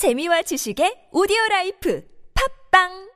재미와 지식의 오디오 라이프 팝빵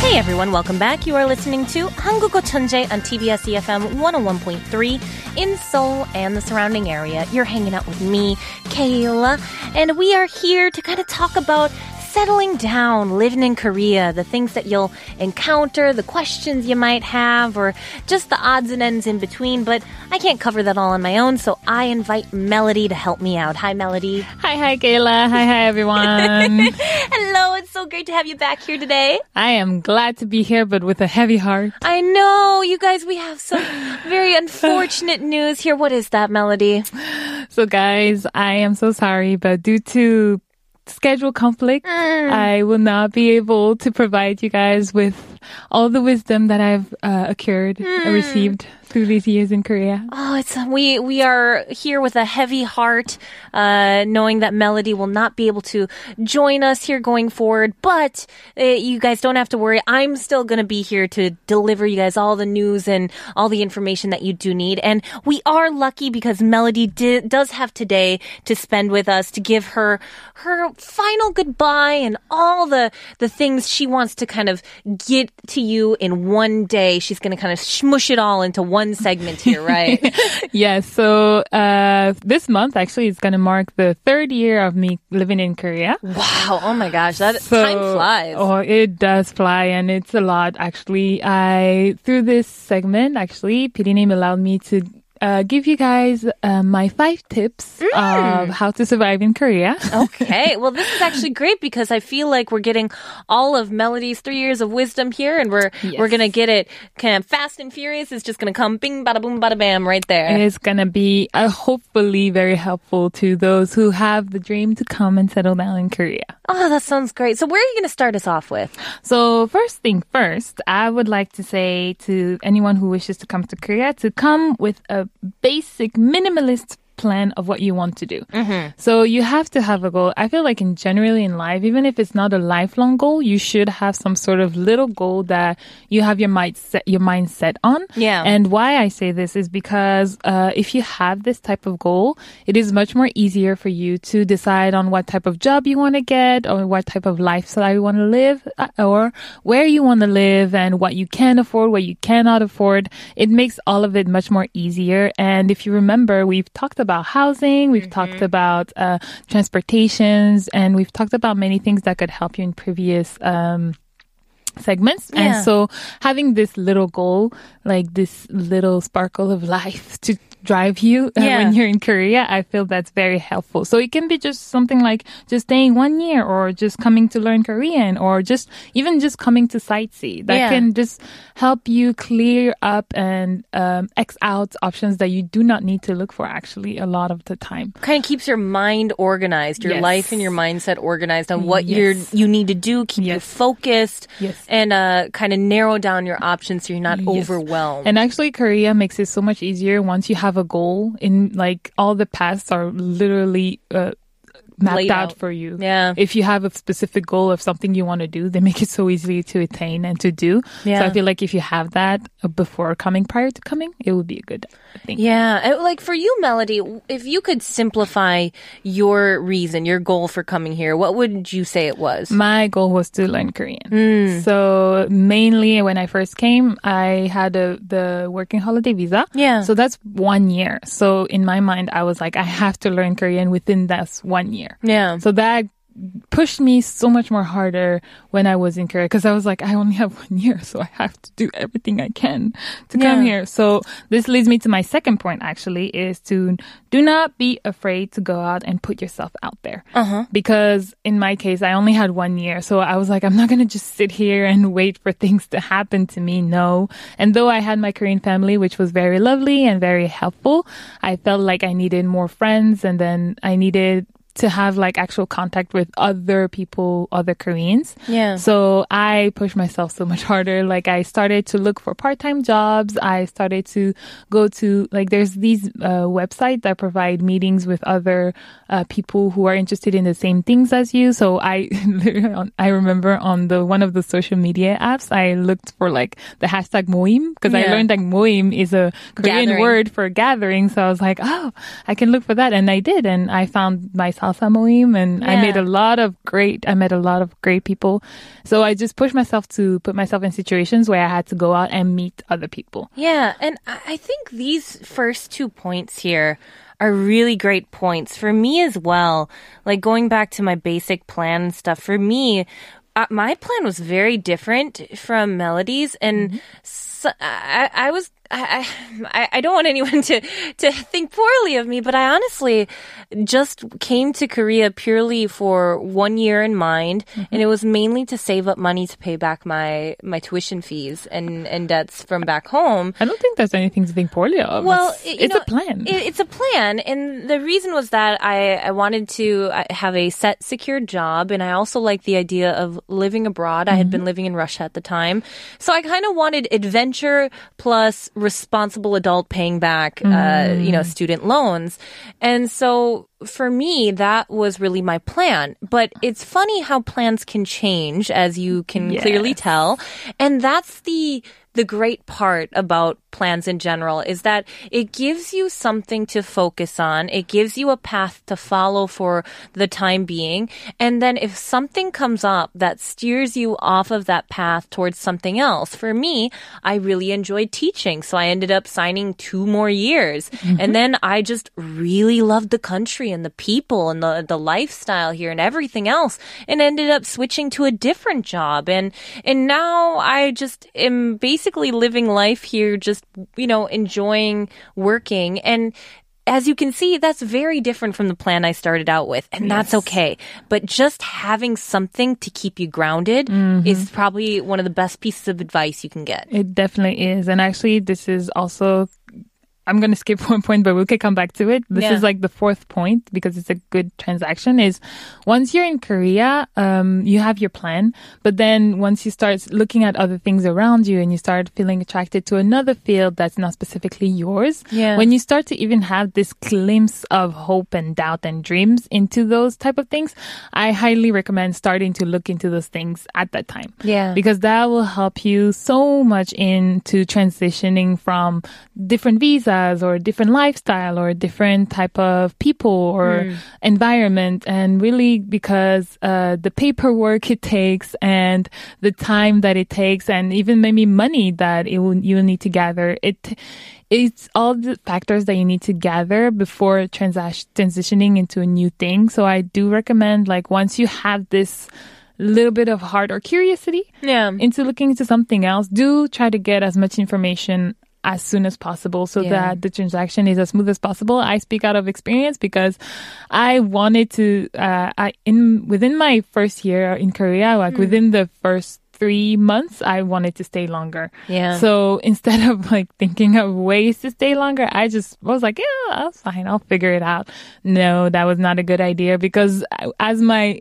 Hey everyone, welcome back. You are listening to Hangugo Chanje on TBS EFM 101.3 in Seoul and the surrounding area. You're hanging out with me, Kayla, and we are here to kind of talk about settling down, living in Korea, the things that you'll encounter, the questions you might have, or just the odds and ends in between. But I can't cover that all on my own, so I invite Melodie to help me out. Hi, Melodie. Hi, hi, Kayla. Hi, hi, everyone. Hello, it's so great to have you back here today. I am glad to be here, but with a heavy heart. I know, you guys, we have some very unfortunate news here. What is that, Melodie? So, guys, I am so sorry, but due to schedule conflict, I will not be able to provide you guys with all the wisdom that I've uh, accrued, uh, received through these years in Korea. Oh, it's we we are here with a heavy heart, uh, knowing that Melodie will not be able to join us here going forward. But uh, you guys don't have to worry. I'm still going to be here to deliver you guys all the news and all the information that you do need. And we are lucky because Melodie di- does have today to spend with us to give her her final goodbye and all the the things she wants to kind of get to you in one day. She's going to kind of smush it all into one segment here, right? Yes, so uh, this month actually is going to mark the third year of me living in Korea. wow! Oh my gosh, that So- time flies. Oh, it does fly, and it's a lot actually. I through this segment actually, PD님 allowed me to. Uh, give you guys uh, my five tips Mm. of how to survive in Korea. Okay, well, this is actually great because I feel like we're getting all of Melodie's three years of wisdom here, and we're we're gonna get it kind of fast and furious. It's just gonna come bing, bada boom, bada bam, right there. It's gonna be uh, hopefully very helpful to those who have the dream to come and settle down in Korea. Oh, that sounds great. So, where are you gonna start us off with? So first thing first, I would like to say to anyone who wishes to come to Korea to come with a basic minimalist plan of what you want to do. So you have to have a goal. I feel like in generally in life, even if it's not a lifelong goal, you should have some sort of little goal that you have your mind set, your mind set on. Yeah. And why I say this is because uh, if you have this type of goal, it is much more easier for you to decide on what type of job you want to get or what type of lifestyle you want to live uh, or where you want to live and what you can afford, what you cannot afford. It makes all of it much more easier. And if you remember, we've talked about housing, we've talked about uh, transportations, and we've talked about many things that could help you in previous um, segments. Yeah. And so having this little goal, like this little sparkle of life to drive you uh, Yeah. when you're in Korea, I feel that's very helpful. So it can be just something like just staying one year or just coming to learn Korean or just even just coming to sightsee. That Yeah. can just help you clear up and um, X out options that you do not need to look for actually a lot of the time. Kind of keeps your mind organized, your Yes. life and your mindset organized on what you're you need to do, keep you focused, Yes. and uh, kind of narrow down your options so you're not Yes. Overwhelmed. And actually, Korea makes it so much easier once you have a goal. In like all the paths are literally uh, mapped out out. for you. Yeah. If you have a specific goal of something you want to do, they make it so easy to attain and to do. Yeah. So. I feel like if you have that uh, before coming, prior to coming, it would be a good thing. Yeah, like for you, Melodie, if you could simplify your reason, your goal for coming here, what would you say it was? My goal was to learn Korean. Hmm. So mainly when I first came, I had a, the working holiday visa. Yeah. So that's one year. So in my mind, I was like, I have to learn Korean within that one year. Yeah. So that pushed me so much more harder when I was in Korea because I was like, I only have one year, so I have to do everything I can to come here. So this leads me to my second point actually is to do not be afraid to go out and put yourself out there. Uh-huh. Because in my case, I only had one year. So I was like, I'm not going to just sit here and wait for things to happen to me. No. And though I had my Korean family, which was very lovely and very helpful, I felt like I needed more friends and then I needed to have like actual contact with other people, other Koreans. Yeah. So I pushed myself so much harder. Like I started to look for part-time jobs. I started to go to like there's these uh, websites that provide meetings with other uh, people who are interested in the same things as you. So I I remember on the one of the social media apps I looked for like the hashtag moim because I learned that moim is a Korean Gathering. word for gathering. So I was like, oh, I can look for that, and I did, and I found my salsa moim, and I made a lot of great. I met a lot of great people. So I just pushed myself to put myself in situations where I had to go out and meet other people. Yeah, and I think these first two points here are really great points for me as well. Like going back to my basic plan and stuff, for me, uh, my plan was very different from Melodie's, and so, I, I was. I, I I don't want anyone to to think poorly of me, but I honestly just came to Korea purely for one year in mind, and it was mainly to save up money to pay back my my tuition fees and and debts from back home. I don't think there's anything to think poorly of. Well, it's, it- it's know, a plan. it- it's a plan, and the reason was that I I wanted to uh, have a set, secured job, and I also liked the idea of living abroad. I had been living in Russia at the time, so I kind of wanted adventure plus responsible adult paying back, uh, you know, student loans, and so for me that was really my plan. But it's funny how plans can change, as you can clearly tell, and that's the the great part about plans in general is that it gives you something to focus on. It gives you a path to follow for the time being. And then if something comes up that steers you off of that path towards something else, for me, I really enjoyed teaching. So I ended up signing two more years. Mm-hmm. And then I just really loved the country and the people and the, the lifestyle here and everything else and ended up switching to a different job. And, and now I just am basically living life here, just, you know, enjoying working. And as you can see, that's very different from the plan I started out with, and that's okay. But just having something to keep you grounded mm-hmm. is probably one of the best pieces of advice you can get. It definitely is. And actually, this is also, I'm going to skip one point, but we can come back to it. This Yeah. is like the fourth point because it's a good transaction is once you're in Korea, um, you have your plan, but then once you start looking at other things around you and you start feeling attracted to another field that's not specifically yours, Yeah. when you start to even have this glimpse of hope and doubt and dreams into those type of things, I highly recommend starting to look into those things at that time Yeah. because that will help you so much into transitioning from different visas or different lifestyle or different type of people or environment. And really because uh, the paperwork it takes and the time that it takes and even maybe money that it will, you will need to gather it it's all the factors that you need to gather before transa- transitioning into a new thing. So i do recommend like once you have this little bit of heart or curiosity Yeah. into looking into something else, do try to get as much information as soon as possible so Yeah. that the transaction is as smooth as possible. I speak out of experience because I wanted to, uh, I, in, within my first year in Korea, like Hmm. within the first three months, I wanted to stay longer. Yeah. So instead of like thinking of ways to stay longer, I just was like, yeah, that's fine. I'll figure it out. No, that was not a good idea because as my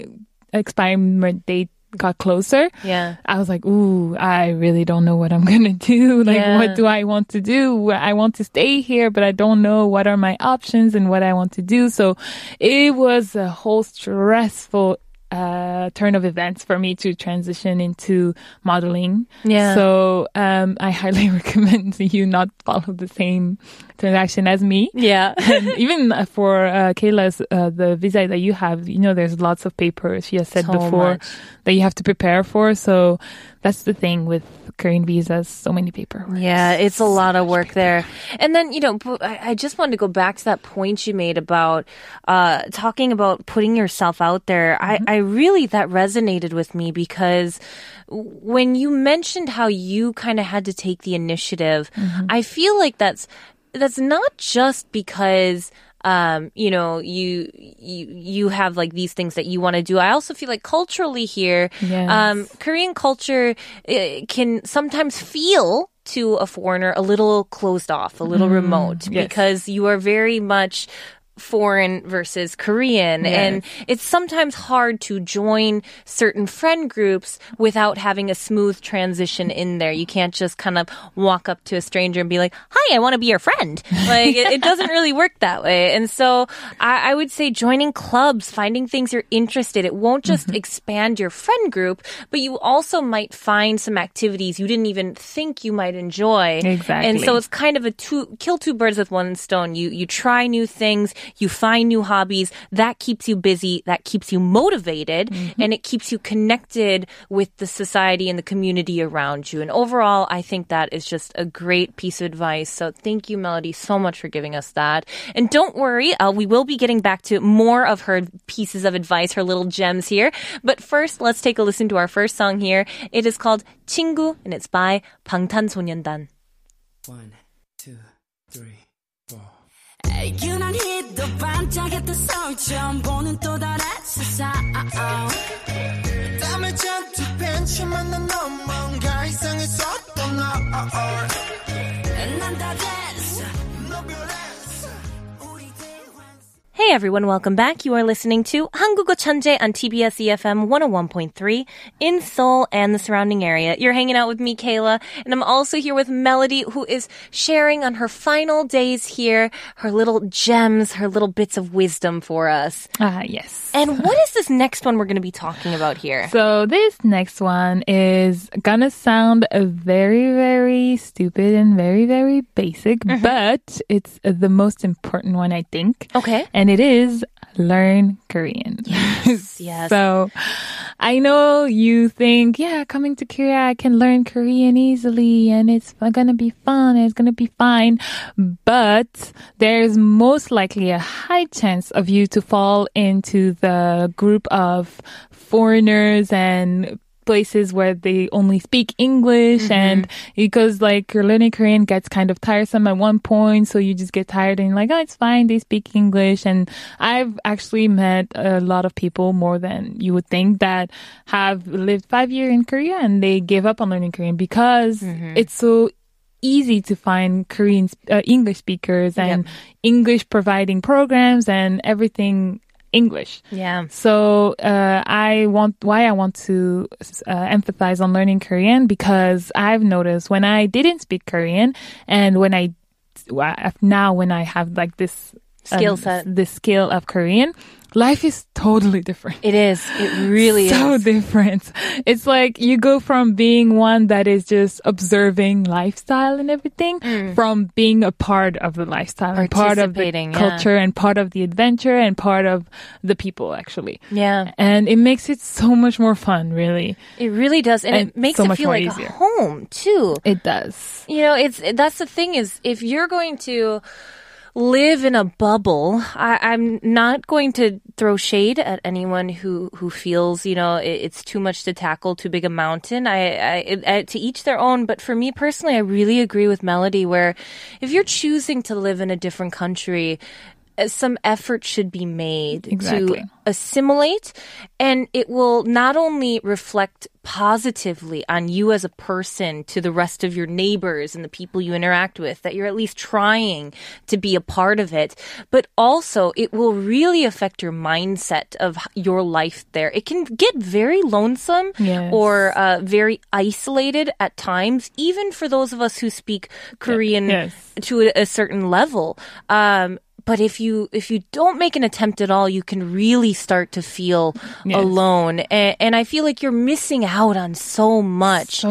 experiment date got closer, Yeah. I was like, ooh, I really don't know what I'm going to do. Like, Yeah. what do I want to do? I want to stay here, but I don't know what are my options and what I want to do. So it was a whole stressful uh, turn of events for me to transition into modeling. Yeah. So um, I highly recommend you not follow the same transaction as me. Yeah. and even uh, for uh, Kayla's uh, the visa that you have, you know, there's lots of papers. She has said So before much. that you have to prepare for. So that's the thing with Korean visas. So many paperwork. Yeah, it's a lot of work there. And then, you know, I just wanted to go back to that point you made about uh, talking about putting yourself out there. I, I really, that resonated with me because when you mentioned how you kind of had to take the initiative, I feel like that's, that's not just because um, you know, you you you have like these things that you want to do. I also feel like culturally here, Yes. um, Korean culture uh, can sometimes feel to a foreigner a little closed off, a little remote, yes. because you are very much foreign versus Korean. Yes. And it's sometimes hard to join certain friend groups without having a smooth transition in there. You can't just kind of walk up to a stranger and be like, hi, I want to be your friend. Like, it, it doesn't really work that way. And so I, I would say joining clubs, finding things you're interested, it won't just Mm-hmm. expand your friend group, but you also might find some activities you didn't even think you might enjoy. Exactly. And so it's kind of a two, kill two birds with one stone. You, you try new things, you find new hobbies. That keeps you busy. That keeps you motivated mm-hmm. and it keeps you connected with the society and the community around you. And overall, I think that is just a great piece of advice. So thank you, Melodie, so much for giving us that. And don't worry, uh, we will be getting back to more of her pieces of advice, her little gems here. But first, let's take a listen to our first song here. It is called "Chingu" and it's by 방탄소년단. One, two, three, four. 유난히도 반짝였던 서울 처음 보는 또 다른 세상 땀에 잔뜩 벤치만 난 넌 뭔가 이상했었던 너 난다 됐 Everyone, welcome back. You are listening to Hangugo Chanje on TBS EFM 101.3 in Seoul and the surrounding area. You're hanging out with me, Kayla, and I'm also here with Melodie, who is sharing on her final days here, her little gems, her little bits of wisdom for us. Ah, uh, yes. And what is this next one we're going to be talking about here? So this next one is gonna sound very, very stupid and very, very basic, mm-hmm. but it's the most important one, I think. Okay. And it is learn Korean. yes. yes. So I know you think, yeah, coming to Korea, I can learn Korean easily and it's gonna be fun and it's gonna be fine. But there's most likely a high chance of you to fall into the group of foreigners and places where they only speak English and because like you're learning Korean gets kind of tiresome at one point so you just get tired and you're like oh it's fine they speak English. And I've actually met a lot of people more than you would think that have lived five years in Korea and they gave up on learning Korean because it's so easy to find Korean uh, English speakers and English providing programs and everything English. yeah. So uh, I want why I want to uh, emphasize on learning Korean because I've noticed when I didn't speak Korean and when I now when I have like this Skill set. the skill of Korean, life is totally different. It is. It really so is. different. It's like you go from being one that is just observing lifestyle and everything from being a part of the lifestyle and part of the Mm. Yeah. culture and part of the adventure and part of the people actually. Yeah. And it makes it so much more fun, really. It really does. And, And it makes so it feel like easier. home, too. It does. You know, it's that's the thing is if you're going to live in a bubble, I, I'm not going to throw shade at anyone who who feels you know it, it's too much to tackle, too big a mountain. I, I, I to each their own. But for me personally, I really agree with Melodie. Where if you're choosing to live in a different country. Uh, Some effort should be made Exactly. to assimilate, and it will not only reflect positively on you as a person to the rest of your neighbors and the people you interact with, that you're at least trying to be a part of it, but also it will really affect your mindset of your life there. It can get very lonesome Yes. or uh, very isolated at times, even for those of us who speak Korean Yes. to a, a certain level. Um, but if you if you don't make an attempt at all, you can really start to feel Yes. alone, and, and I feel like you're missing out on so much. So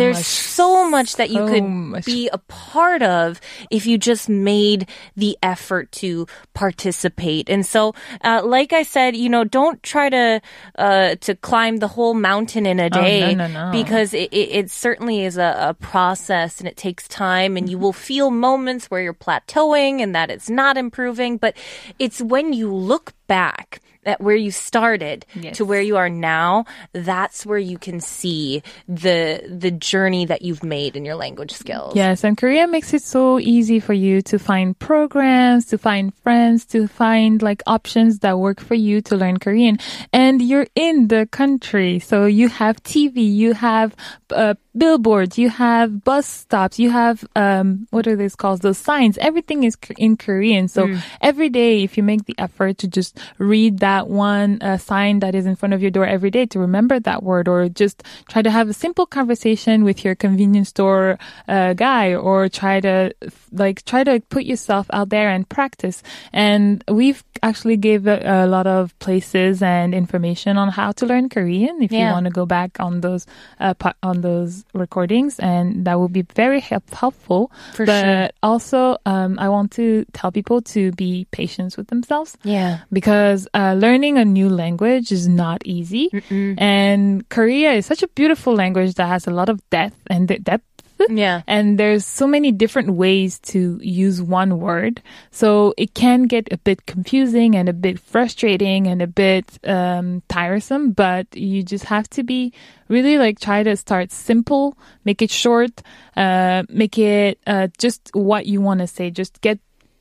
There's much, so much that you so could much. be a part of if you just made the effort to participate. And so, uh, like I said, you know, don't try to uh, to climb the whole mountain in a Oh, no, day no, no. because it, it, it certainly is a, a process and it takes time, and you will feel moments where you're plateauing and that it's not improving. But it's when you look back at where you started Yes. to where you are now, that's where you can see the the journey that you've made in your language skills. Yes, and Korea makes it so easy for you to find programs, to find friends, to find like options that work for you to learn Korean. And you're in the country, so you have TV, you have uh, billboards, you have bus stops, you have um, what are these called? Those signs. Everything is in Korean. So every day, if you make the effort to just read that one uh, sign that is in front of your door every day to remember that word, or just try to have a simple conversation with your convenience store uh, guy, or try to like try to put yourself out there and practice. And we've actually gave a, a lot of places and information on how to learn Korean if you want to go back on those uh, on those recordings, and that will be very help- helpful. For but sure. also, um, I want to tell people to be patient with themselves Yeah. because uh, learning a new language is not easy. And Korea is such a beautiful language that has a lot of depth and de- depth. Yeah. And there's so many different ways to use one word. So it can get a bit confusing and a bit frustrating and a bit um, tiresome, but you just have to be really like try to start simple, make it short, uh, make it uh, just what you want to say. Just get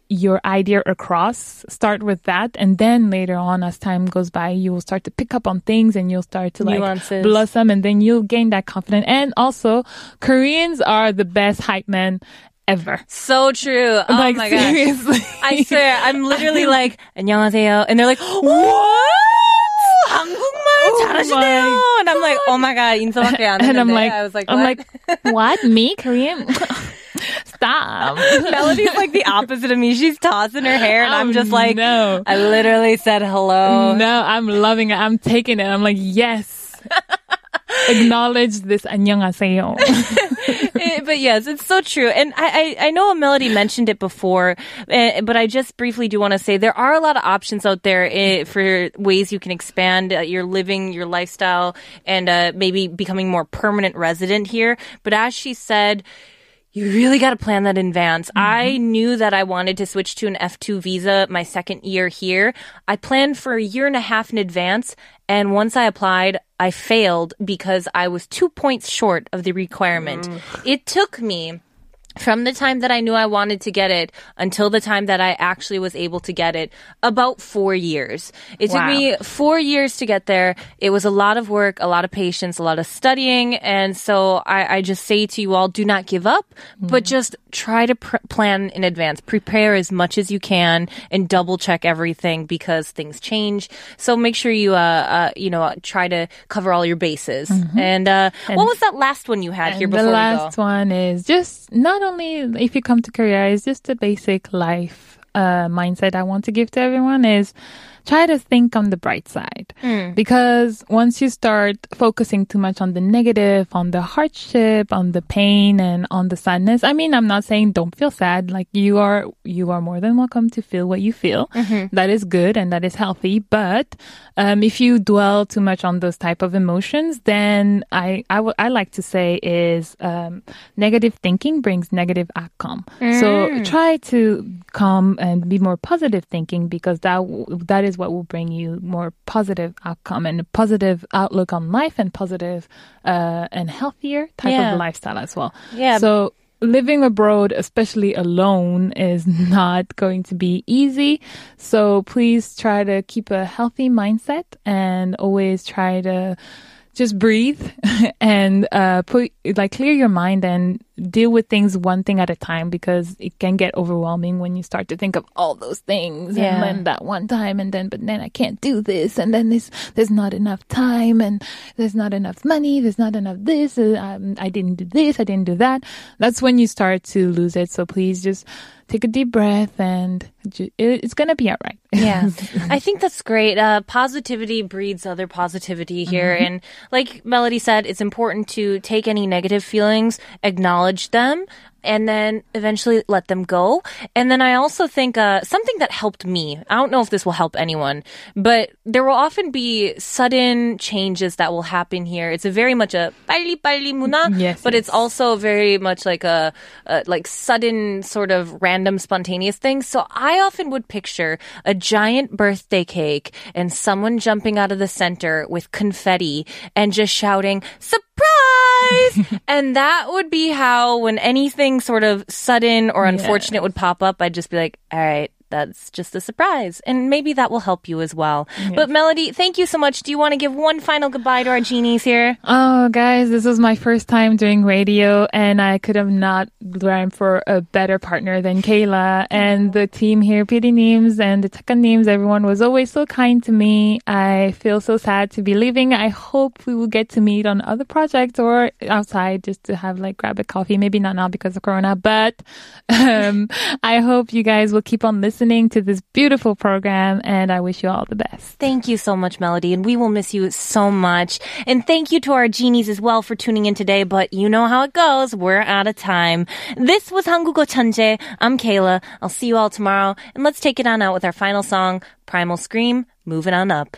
your idea across. Start with that, and then later on, as time goes by, you will start to pick up on things, and you'll start to like Nuances. blossom, and then you'll gain that confidence. And also, Koreans are the best hype men ever. So true. Oh like my gosh. seriously, I swear, I'm literally like, 안녕하세요. And they're like, what? 한국말 잘하시네요. my And I'm like, oh my god, 인사밖에 안 and I'm 했는데. like, I was like, I'm what? like, what? Me Korean? Stop. Melodie's like the opposite of me. She's tossing her hair, and oh, I'm just like, no. I literally said hello. No, I'm loving it. I'm taking it. I'm like, yes. Acknowledge this 안녕하세요. Eh, but yes, it's so true. And I, I, I know Melodie mentioned it before, eh, but I just briefly do want to say there are a lot of options out there eh, for ways you can expand uh, your living, your lifestyle, and uh, maybe becoming more permanent resident here. But as she said, you really got to plan that in advance. I mm-hmm. knew that I wanted to switch to an F2 visa my second year here. I planned for a year and a half in advance. And once I applied, I failed because I was two points short of the requirement. Mm. It took me from the time that I knew I wanted to get it until the time that I actually was able to get it, about four years. It took Wow. me four years to get there. It was a lot of work, a lot of patience, a lot of studying. And so I, I just say to you all, do not give up, but just try to pr- plan in advance. Prepare as much as you can and double check everything because things change. So make sure you, uh, uh you know, try to cover all your bases. And, uh, what was that last one you had here before the last one is just not only if you come to Korea, it's just a basic life uh, mindset I want to give to everyone is try to think on the bright side. Hmm. Because once you start focusing too much on the negative, on the hardship, on the pain and on the sadness, I mean, I'm not saying don't feel sad. Like you are, you are more than welcome to feel what you feel. Mm-hmm. That is good and that is healthy. But um, if you dwell too much on those type of emotions, then I, I, w- I like to say is um, negative thinking brings negative outcome. So try to come and be more positive thinking because that w- that is what will bring you more positive outcome and a positive outlook on life and positive uh, and healthier type Yeah. of lifestyle as well. Yeah. So living abroad, especially alone, is not going to be easy. So please try to keep a healthy mindset and always try to just breathe and uh, put like clear your mind and deal with things one thing at a time because it can get overwhelming when you start to think of all those things Yeah. and then that one time and then but then I can't do this and then this there's not enough time and there's not enough money there's not enough this uh, um, I didn't do this I didn't do that that's when you start to lose it so please just take a deep breath and it's gonna be all right Yeah, I think that's great. Uh, positivity breeds other positivity here. And like Melodie said, it's important to take any negative feelings, acknowledge acknowledge them and then eventually let them go. And then I also think uh, something that helped me. I don't know if this will help anyone, but there will often be sudden changes that will happen here. It's a very much a 빨리 빨리 문화, Yes, but yes. it's also very much like a, a like sudden sort of random spontaneous thing. So I often would picture a giant birthday cake and someone jumping out of the center with confetti and just shouting surprise and that would be how when anything sort of sudden or unfortunate would pop up i'd just be like all right that's just a surprise and maybe that will help you as well but melodie thank you so much do you want to give one final goodbye to our genies here Oh, guys, this was my first time doing radio, and I could have not learned for a better partner than Kayla. And the team here, PD Neems and the Taka Neems, everyone was always so kind to me. I feel so sad to be leaving. I hope we will get to meet on other projects or outside just to have like grab a coffee. Maybe not now because of Corona, but um, I hope you guys will keep on listening listening to this beautiful program, and I wish you all the best. Thank you so much, Melodie, and we will miss you so much. And thank you to our genies as well for tuning in today, but you know how it goes. We're out of time. This was Hangugo Chanje. I'm Kayla. I'll see you all tomorrow, and let's take it on out with our final song, Primal Scream, Moving On Up.